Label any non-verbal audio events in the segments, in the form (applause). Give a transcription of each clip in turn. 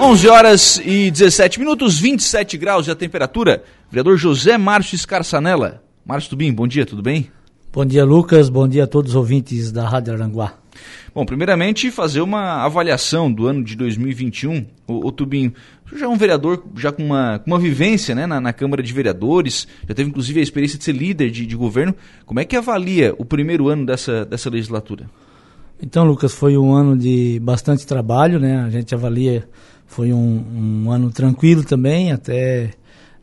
11 horas e 17 minutos, 27 graus de a temperatura. Vereador José Márcio Escarçanella. Márcio Tubim, bom dia, tudo bem? Bom dia, Lucas. Bom dia a todos os ouvintes da Rádio Aranguá. Bom, primeiramente fazer uma avaliação do ano de 2021. O, o Tubinho, você já é um vereador já com uma, com uma vivência né, na, na, Câmara de Vereadores, já teve inclusive a experiência de ser líder de, de governo. Como é que avalia o primeiro ano dessa, dessa legislatura? Então, Lucas, foi um ano de bastante trabalho, né? A gente avalia, foi um, um ano tranquilo também, até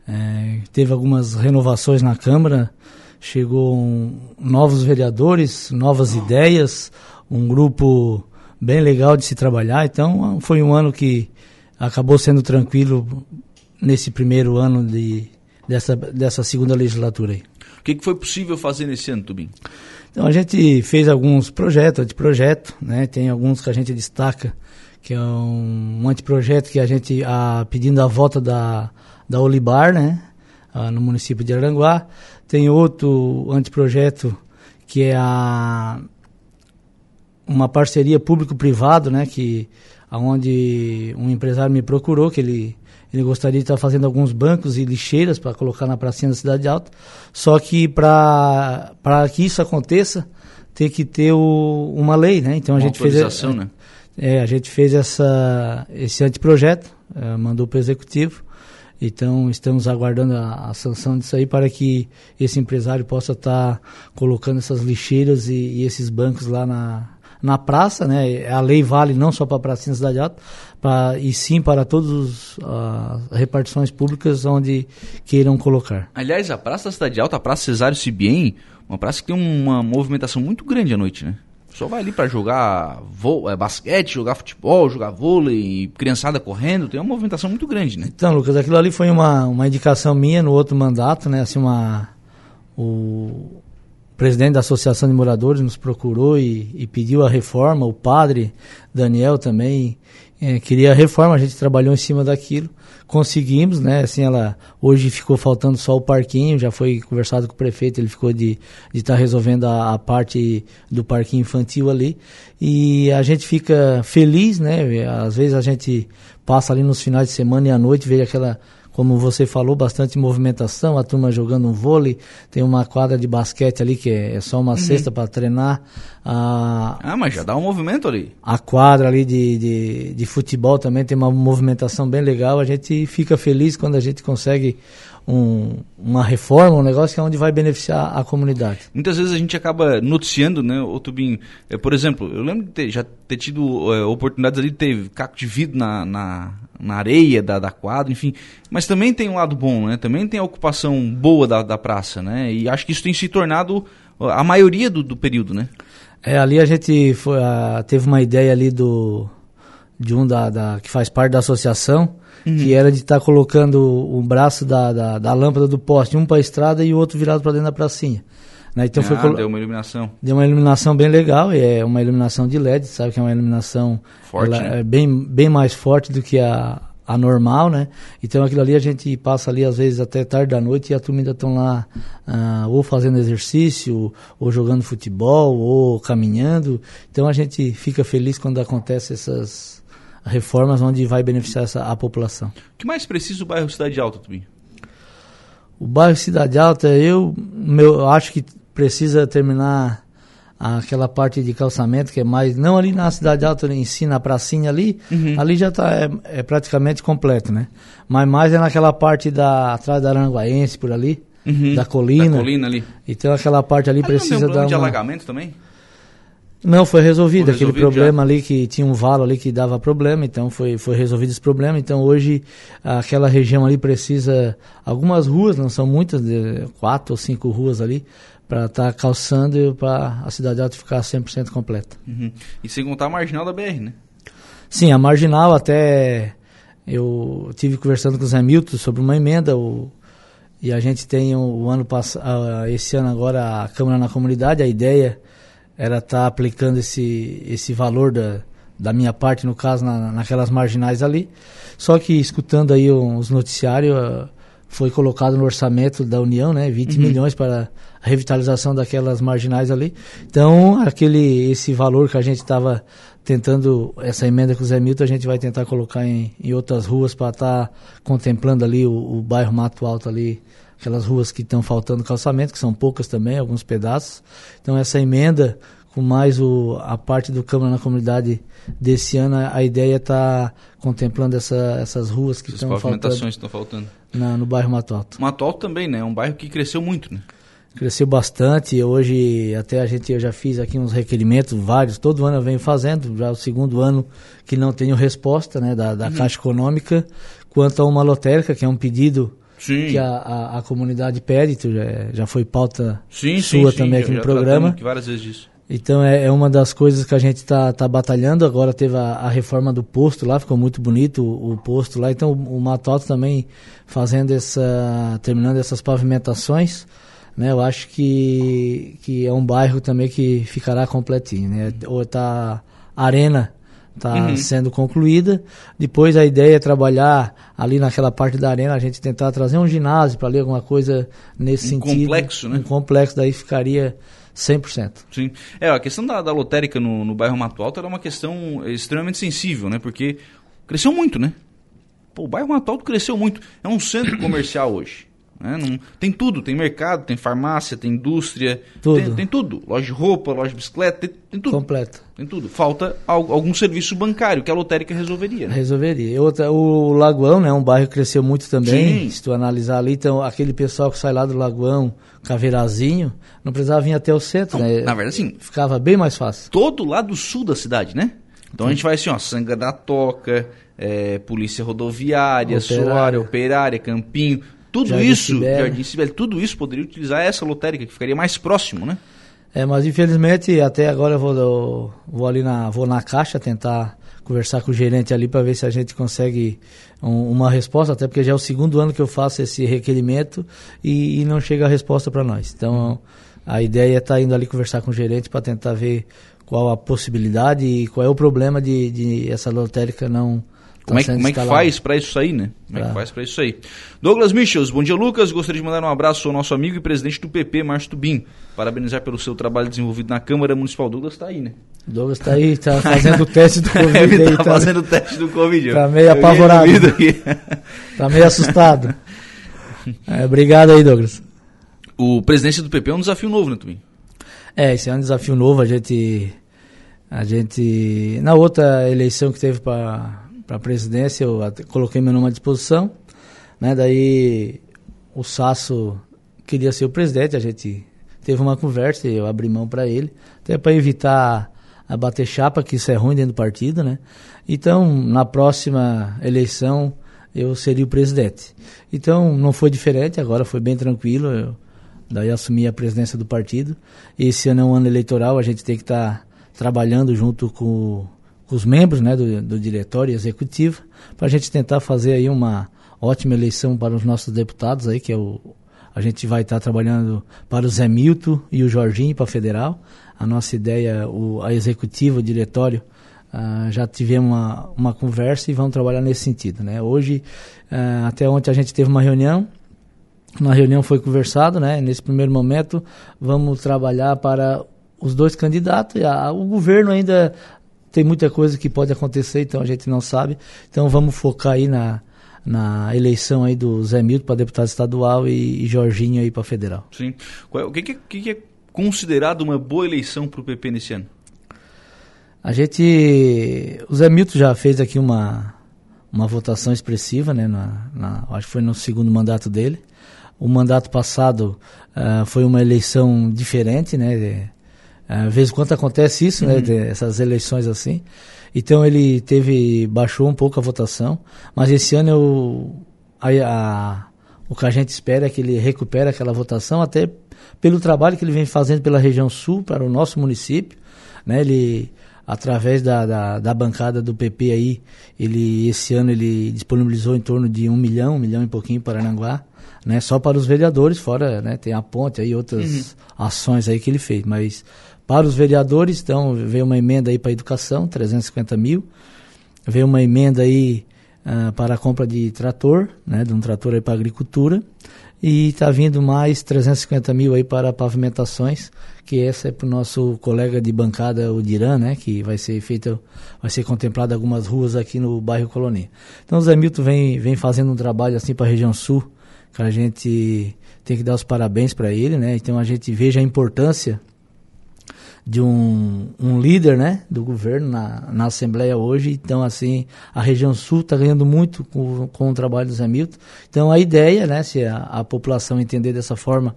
é, teve algumas renovações na Câmara, chegou um, novos vereadores, novas ideias, um grupo bem legal de se trabalhar. Então, foi um ano que acabou sendo tranquilo nesse primeiro ano de, dessa, dessa segunda legislatura aí. O que, que foi possível fazer nesse ano, Tubim? Então a gente fez alguns projetos, de projeto, né? Tem alguns que a gente destaca, que é um, um anteprojeto que a gente, a, pedindo a volta da, da Olibar, né? A, no município de Aranguá. Tem outro anteprojeto que é a, uma parceria público-privado, né? Que, aonde um empresário me procurou, que ele ele gostaria de estar fazendo alguns bancos e lixeiras para colocar na pracinha da Cidade Alta. Só que para que isso aconteça, tem que ter o, uma lei, né? Então a uma gente fez né? É, a gente fez essa esse anteprojeto, é, mandou para o executivo. Então estamos aguardando a, a, sanção disso aí para que esse empresário possa estar colocando essas lixeiras e, e esses bancos lá na, na praça, né? A lei vale não só para a pracinha da Cidade Alta, pra, e sim para todas as repartições públicas onde queiram colocar. Aliás, a Praça da Cidade Alta, a Praça Cesário Cibien, uma praça que tem uma movimentação muito grande à noite, né? Só vai ali para jogar é, basquete, jogar futebol, jogar vôlei, criançada correndo, tem uma movimentação muito grande, né? Então, Lucas, aquilo ali foi uma, uma indicação minha no outro mandato, né? Assim, uma, o, presidente da Associação de Moradores nos procurou e, e pediu a reforma, o padre Daniel também é, queria a reforma, a gente trabalhou em cima daquilo, conseguimos, né, assim, ela, hoje ficou faltando só o parquinho, já foi conversado com o prefeito, ele ficou de estar tá resolvendo a, a, parte do parquinho infantil ali, e a gente fica feliz, né, às vezes a gente passa ali nos finais de semana e à noite, vê aquela como você falou, bastante movimentação, a turma jogando um vôlei, tem uma quadra de basquete ali que é só uma uhum. cesta para treinar. A, ah, mas já dá um movimento ali. A quadra ali de, de, de futebol também tem uma movimentação bem legal. A gente fica feliz quando a gente consegue um, uma reforma, um negócio que é onde vai beneficiar a comunidade. Muitas vezes a gente acaba noticiando, né, o Tubinho, é, por exemplo, eu lembro de ter, já ter tido é, oportunidades ali de ter caco de vidro na, na, na areia da, da quadra, enfim, mas também tem um lado bom, né, também tem a ocupação boa da, da praça, né, e acho que isso tem se tornado a maioria do, do período, né. É, ali a gente foi, a, teve uma ideia ali do de um da, da, que faz parte da associação, uhum. que era de estar tá colocando o braço da, da, da, lâmpada do poste, um para a estrada e o outro virado para dentro da pracinha. Né? Então ah, foi colo... deu uma iluminação. Deu uma iluminação bem legal, e é uma iluminação de LED, sabe que é uma iluminação forte, né? é bem, bem mais forte do que a, a normal, né? Então aquilo ali a gente passa ali às vezes até tarde da noite e a turma ainda estão lá uh, ou fazendo exercício, ou jogando futebol, ou caminhando. Então a gente fica feliz quando acontece essas reformas onde vai beneficiar essa, a população. O que mais precisa o bairro Cidade Alta, Tubinho? O bairro Cidade Alta, eu, meu, acho que precisa terminar aquela parte de calçamento que é mais não ali na cidade alta em si na pracinha ali uhum. ali já está é, é, praticamente completo né mas mais é naquela parte da atrás da Aranguaense por ali uhum. da colina da colina ali então aquela parte ali, ali precisa não tem um dar de alagamento também não, foi resolvido. Foi Aquele problema já. ali que tinha um valo ali que dava problema, então foi, foi resolvido esse problema. Então hoje aquela região ali precisa. Algumas ruas, não são muitas, quatro ou cinco ruas ali, para estar tá calçando e para a cidade alta ficar 100% completa. Uhum. E sem contar a marginal da BR, né? Sim, a marginal até. Eu tive conversando com o Zé Milton sobre uma emenda, o, e a gente tem o, o ano passado, esse ano agora a Câmara na Comunidade, a ideia era estar tá aplicando esse, esse valor da, da minha parte, no caso, na, naquelas marginais ali. Só que escutando aí os noticiários, foi colocado no orçamento da União, né, 20 uhum. milhões para a revitalização daquelas marginais ali. Então, aquele esse valor que a gente estava tentando, essa emenda com o Zé Milton, a gente vai tentar colocar em, em outras ruas para estar tá contemplando ali o, o bairro Mato Alto ali, aquelas ruas que estão faltando calçamento, que são poucas também, alguns pedaços. Então, essa emenda com mais o, a parte do Câmara na Comunidade desse ano, a ideia está contemplando essa, essas ruas que estão faltando. estão faltando. Na, no bairro Mato Alto. Mato Alto também, né? É um bairro que cresceu muito, né? Cresceu bastante. Hoje, até a gente, eu já fiz aqui uns requerimentos, vários. Todo ano eu venho fazendo. Já é o segundo ano que não tenho resposta, né? Da, da uhum. Caixa Econômica. Quanto a uma lotérica, que é um pedido Sim. que a, a, a, comunidade pede, já, já foi pauta sim, sua sim, também sim, aqui no programa. várias vezes disso. Então é, é, uma das coisas que a gente está tá batalhando. Agora teve a, a, reforma do posto lá, ficou muito bonito o, o posto lá. Então o, o Matoto também fazendo essa. terminando essas pavimentações. Né, eu acho que, que é um bairro também que ficará completinho. Né? Ou tá a arena está uhum. sendo concluída. Depois a ideia é trabalhar ali naquela parte da arena, a gente tentar trazer um ginásio para ler alguma coisa nesse um sentido. Um complexo, né? Um complexo, daí ficaria 100%. Sim. É, a questão da, da lotérica no, no bairro Mato Alto era uma questão extremamente sensível, né? Porque cresceu muito, né? Pô, o bairro Mato Alto cresceu muito. É um centro comercial hoje. Né? Não, tem tudo, tem mercado, tem farmácia, tem indústria, tudo. Tem, tem, tudo. Loja de roupa, loja de bicicleta, tem, tem, tudo. Completo. Tem tudo. Falta algum serviço bancário que a lotérica resolveria. Né? Resolveria. Outra, o Lagoão, né, um bairro que cresceu muito também. Sim. Se tu analisar ali, então aquele pessoal que sai lá do Lagoão, Caveirazinho, não precisava vir até o centro, não, né? Na verdade, sim. Ficava bem mais fácil. Todo lado sul da cidade, né? Então sim. a gente vai assim, ó, Sanga da Toca, é, Polícia Rodoviária, operária. Soares, Operária, Campinho tudo Jardim isso, Sibeli. Jardim Sibeli, tudo isso poderia utilizar essa lotérica, que ficaria mais próximo, né? É, mas infelizmente até agora eu vou, eu vou ali na, vou na caixa tentar conversar com o gerente ali para ver se a gente consegue um, uma resposta, até porque já é o segundo ano que eu faço esse requerimento e, e não chega a resposta para nós. Então a ideia é estar tá indo ali conversar com o gerente para tentar ver qual a possibilidade e qual é o problema de, de essa lotérica não como, é, como é que faz para isso aí, né? Como é que faz para isso aí? Douglas Michels, bom dia, Lucas. Gostaria de mandar um abraço ao nosso amigo e presidente do PP, Márcio Tubim. Parabenizar pelo seu trabalho desenvolvido na Câmara Municipal. Douglas está aí, né? Douglas está aí, está (laughs) fazendo o teste do Covid. (laughs) Ele está tá fazendo o teste do Covid. Está meio apavorado. Está (laughs) meio assustado. É, obrigado aí, Douglas. O presidente do PP é um desafio novo, né, Tubim? É, esse é um desafio novo. A gente, a gente, na outra eleição que teve para para a presidência, eu coloquei meu nome à disposição. Né? Daí o Sasso queria ser o presidente, a gente teve uma conversa e eu abri mão para ele, até para evitar a bater chapa, que isso é ruim dentro do partido, né? Então, na próxima eleição, eu seria o presidente. Então, não foi diferente, agora foi bem tranquilo, eu, daí assumi a presidência do partido. Esse ano é um ano eleitoral, a gente tem que estar tá trabalhando junto com os membros né, do, do diretório executivo, para a gente tentar fazer aí uma ótima eleição para os nossos deputados aí, que é o, a gente vai estar trabalhando para o Zé Milton e o Jorginho para federal. A nossa ideia, o, a executiva, o diretório, uh, já tivemos uma, uma conversa e vamos trabalhar nesse sentido. Né? Hoje, uh, até ontem a gente teve uma reunião, na reunião foi conversado, né? nesse primeiro momento vamos trabalhar para os dois candidatos. A, o governo ainda tem muita coisa que pode acontecer, então a gente não sabe. Então vamos focar aí na, na eleição aí do Zé Milton para deputado estadual e, e Jorginho aí para federal. Sim. O que, que, que é considerado uma boa eleição para o PP nesse ano? A gente. O Zé Milton já fez aqui uma, uma votação expressiva, né? Na, na, acho que foi no segundo mandato dele. O mandato passado uh, foi uma eleição diferente, né? Às é, vezes quando acontece isso, né, uhum. né, essas eleições assim. Então ele teve baixou um pouco a votação, mas esse ano eu, a, a, o que a gente espera é que ele recupere aquela votação até pelo trabalho que ele vem fazendo pela região sul para o nosso município, né? Ele através da, da, da, bancada do PP aí, ele esse ano ele disponibilizou em torno de um milhão, um milhão e pouquinho para Aranguá, né? Só para os vereadores, fora, né? Tem a ponte aí, outras uhum. ações aí que ele fez, mas para os vereadores, então, veio uma emenda aí para a educação, 350 mil. Veio uma emenda aí uh, para a compra de trator, né, de um trator para agricultura, e está vindo mais 350 mil aí para pavimentações, que essa é para o nosso colega de bancada, o Diran, né, que vai ser feita, vai ser contemplado algumas ruas aqui no bairro Colonia. Então o Zé Milton vem, vem fazendo um trabalho assim para a região sul, que a gente tem que dar os parabéns para ele, né, então a gente veja a importância de um, um líder né, do governo na, na Assembleia hoje. Então, assim, a região sul está ganhando muito com, com o trabalho do Zé Milton. Então, a ideia, né, se a, a população entender dessa forma,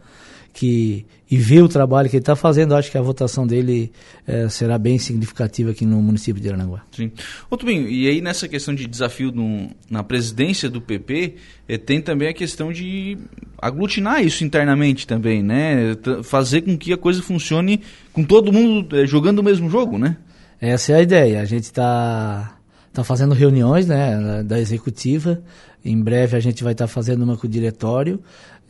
que e ver o trabalho que ele está fazendo, acho que a votação dele é, será bem significativa aqui no município de Aranaguá. Sim. Outro bem, e aí nessa questão de desafio no, na presidência do PP, é, tem também a questão de aglutinar isso internamente também, né? Fazer com que a coisa funcione com todo mundo é, jogando o mesmo jogo, né? Essa é a ideia. A gente está tá fazendo reuniões né, da executiva. Em breve a gente vai estar tá fazendo uma com o diretório.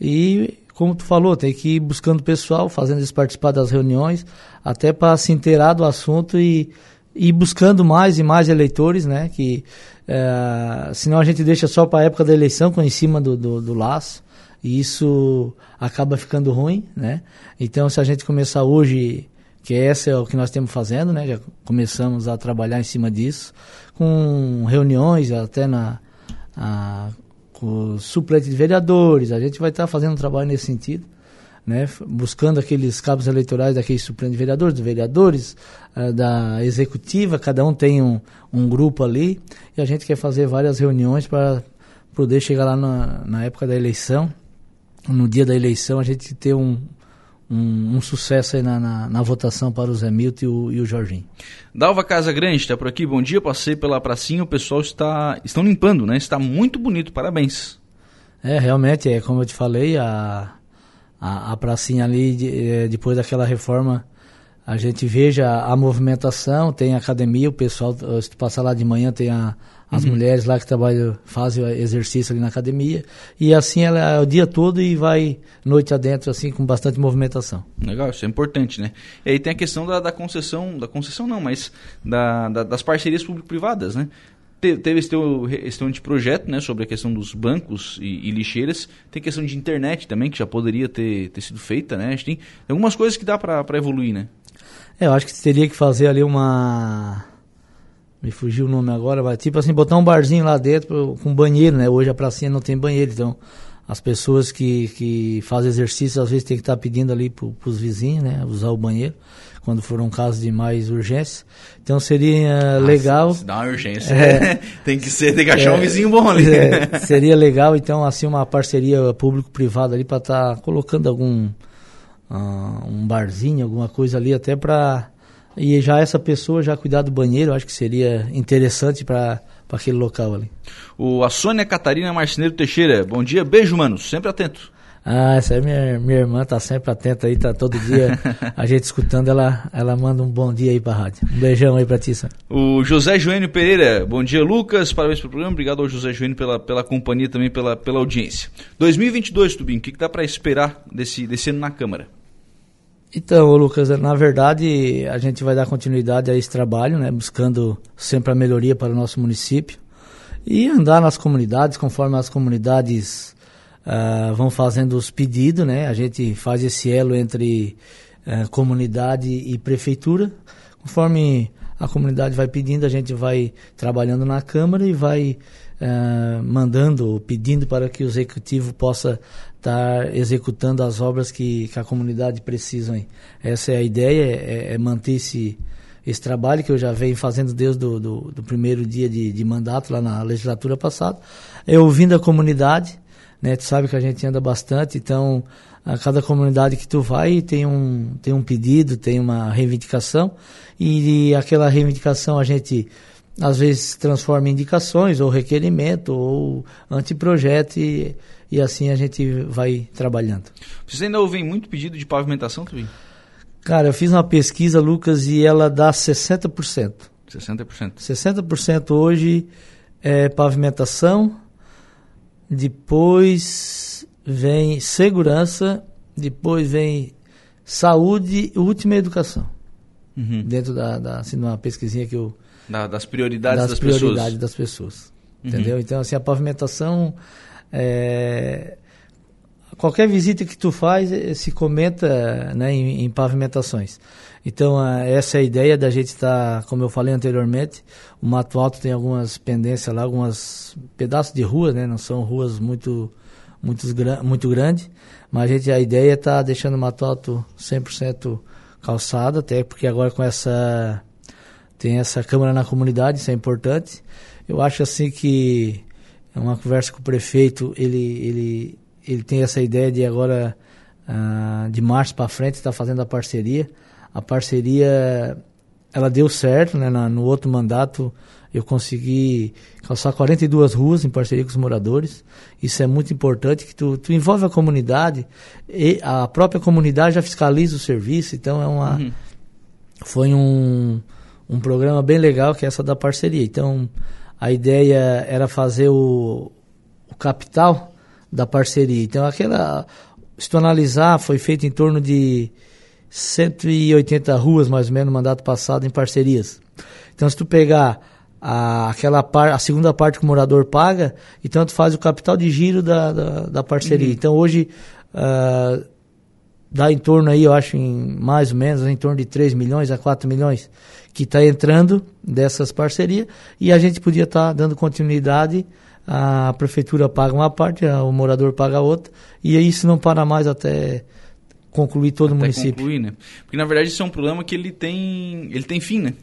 E como tu falou, tem que ir buscando pessoal, fazendo eles participar das reuniões, até para se inteirar do assunto e ir buscando mais e mais eleitores, né? Que é, senão a gente deixa só para a época da eleição, com em cima do, do, do, laço, e isso acaba ficando ruim, né? Então, se a gente começar hoje, que esse é o que nós estamos fazendo, né? Já começamos a trabalhar em cima disso, com reuniões até na a, com suplentes de vereadores, a gente vai estar fazendo um trabalho nesse sentido, né, buscando aqueles cabos eleitorais daqueles suplentes vereadores, dos vereadores, uh, da executiva, cada um tem um, um grupo ali, e a gente quer fazer várias reuniões para poder chegar lá na, na época da eleição, no dia da eleição, a gente ter um, um, um, sucesso aí na, na, na, votação para o Zé Milton e o, e o Jorginho. Dalva Casa Grande está por aqui. Bom dia, passei pela pracinha, o pessoal está estão limpando, né? Está muito bonito, parabéns. É, realmente, é como eu te falei, a, a, a pracinha ali, de, é, depois daquela reforma, a gente veja a movimentação, tem academia, o pessoal, se tu passar lá de manhã, tem a, as uhum. mulheres lá que trabalham, fazem exercício ali na academia. E assim ela é o dia todo e vai noite adentro, assim, com bastante movimentação. Legal, isso é importante, né? E aí tem a questão da, da concessão, da concessão não, mas da, da das parcerias público-privadas, né? teve esse teu, esse teu projeto né, sobre a questão dos bancos e, e, lixeiras. Tem questão de internet também, que já poderia ter, ter sido feita, né? Tem algumas coisas que dá para evoluir, né? É, eu acho que teria que fazer ali uma me fugiu o nome agora, mas tipo assim, botar um barzinho lá dentro com banheiro, né? Hoje a pracinha não tem banheiro, então as pessoas que, que fazem exercício às vezes tem que estar tá pedindo ali para os vizinhos, né? Usar o banheiro, quando for um caso de mais urgência. Então seria ah, legal. Se dá uma urgência, é, (laughs) tem que ser, tem que achar é, um vizinho bom ali. É, (laughs) seria legal, então, assim, uma parceria público-privada ali para estar tá colocando algum uh, um barzinho, alguma coisa ali, até para e já essa pessoa já cuidar do banheiro, acho que seria interessante para aquele local ali. O, a Sônia Catarina Marceneiro Teixeira, bom dia, beijo, mano, sempre atento. Ah, essa é minha, minha irmã, tá sempre atenta aí, tá todo dia (laughs) a gente escutando, ela, ela manda um bom dia aí pra rádio. Um beijão aí pra ti, Sam. O José Joênio Pereira, bom dia, Lucas, parabéns pelo programa, obrigado ao José Joênio pela, pela companhia também, pela, pela audiência. 2022, Tubinho, o que, que dá para esperar desse, desse ano na Câmara? Então, Lucas, na verdade, a gente vai dar continuidade a esse trabalho, né, buscando sempre a melhoria para o nosso município e andar nas comunidades, conforme as comunidades uh, vão fazendo os pedidos, né, a gente faz esse elo entre uh, comunidade e prefeitura, conforme a comunidade vai pedindo, a gente vai trabalhando na Câmara e vai uh, mandando, pedindo para que o Executivo possa estar executando as obras que, que a comunidade precisa. Essa é a ideia, é, é, manter esse, esse trabalho que eu já venho fazendo desde do, do, do primeiro dia de, de, mandato lá na legislatura passada. É ouvindo a comunidade, né? Tu sabe que a gente anda bastante, então a cada comunidade que tu vai tem um, tem um pedido, tem uma reivindicação e aquela reivindicação a gente às vezes transforma em indicações ou requerimento ou anteprojeto e, e assim a gente vai trabalhando. Vocês ainda ouvem muito pedido de pavimentação, também? Cara, eu fiz uma pesquisa, Lucas, e ela dá 60%. 60%. 60% hoje é pavimentação, depois vem segurança, depois vem saúde e última educação. Uhum. Dentro da, da assim, uma pesquisinha que eu da, das prioridades das, das prioridades pessoas. das pessoas. entendeu? Então, assim, a pavimentação, é, qualquer visita que tu faz, eh, se comenta né, em, em pavimentações. Então, essa é a ideia da gente estar, tá, como eu falei anteriormente, o Mato Alto tem algumas pendências lá, alguns pedaços de rua, né? Não são ruas muito, muito, muito grandes, mas a, gente, a ideia é estar tá deixando o Mato Alto 100% calçado, até porque agora com essa... tem essa Câmara na comunidade, isso é importante. Eu acho assim que é uma conversa com o prefeito, ele, ele, ele tem essa ideia de agora, uh, de março para frente, estar tá fazendo a parceria a parceria ela deu certo, né? no outro mandato eu consegui calçar 42 ruas em parceria com os moradores. Isso é muito importante, que tu, tu envolve a comunidade e a própria comunidade já fiscaliza o serviço. Então é uma, uhum. foi um, um programa bem legal que é essa da parceria. Então a ideia era fazer o, o capital da parceria. Então aquela, se tu analisar, foi feito em torno de 180 ruas, mais ou menos, no mandato passado, em parcerias. Então, se tu pegar a, aquela par, a segunda parte que o morador paga, então tu faz o capital de giro da, da, da parceria. Uhum. Então, hoje, uh, dá em torno aí, eu acho, em mais ou menos, em torno de 3 milhões a 4 milhões que está entrando dessas parcerias, e a gente podia estar tá dando continuidade a prefeitura paga uma parte, o morador paga a outra, e isso não para mais até concluir todo Até o município. Concluir, né? Porque na verdade isso é um problema que ele tem, ele tem fim, né?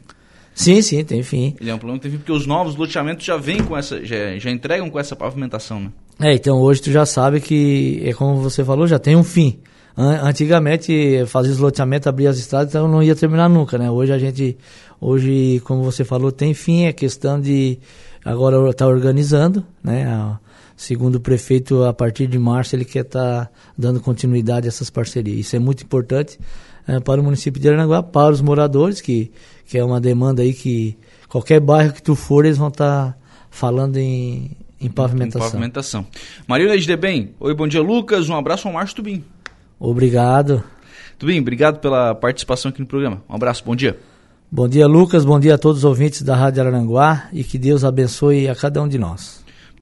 Sim, sim, tem fim. Ele é um problema que tem fim porque os novos loteamentos já vêm com essa, já, já entregam com essa pavimentação, né? É, então hoje tu já sabe que, é como você falou, já tem um fim. Antigamente, fazer os loteamentos, abrir as estradas, então não ia terminar nunca, né? Hoje a gente, hoje, como você falou, tem fim, é questão de agora estar tá organizando, né? segundo o prefeito, a partir de março ele quer estar tá dando continuidade a essas parcerias. Isso é muito importante é, para o município de Aranaguá, para os moradores, que, que é uma demanda aí que qualquer bairro que tu for, eles vão estar tá falando em, em pavimentação. Em pavimentação. Marília de bem, oi, bom dia Lucas, um abraço ao Márcio Tubim. Obrigado. Tubim, obrigado pela participação aqui no programa. Um abraço, bom dia. Bom dia, Lucas. Bom dia a todos os ouvintes da Rádio Aranguá e que Deus abençoe a cada um de nós.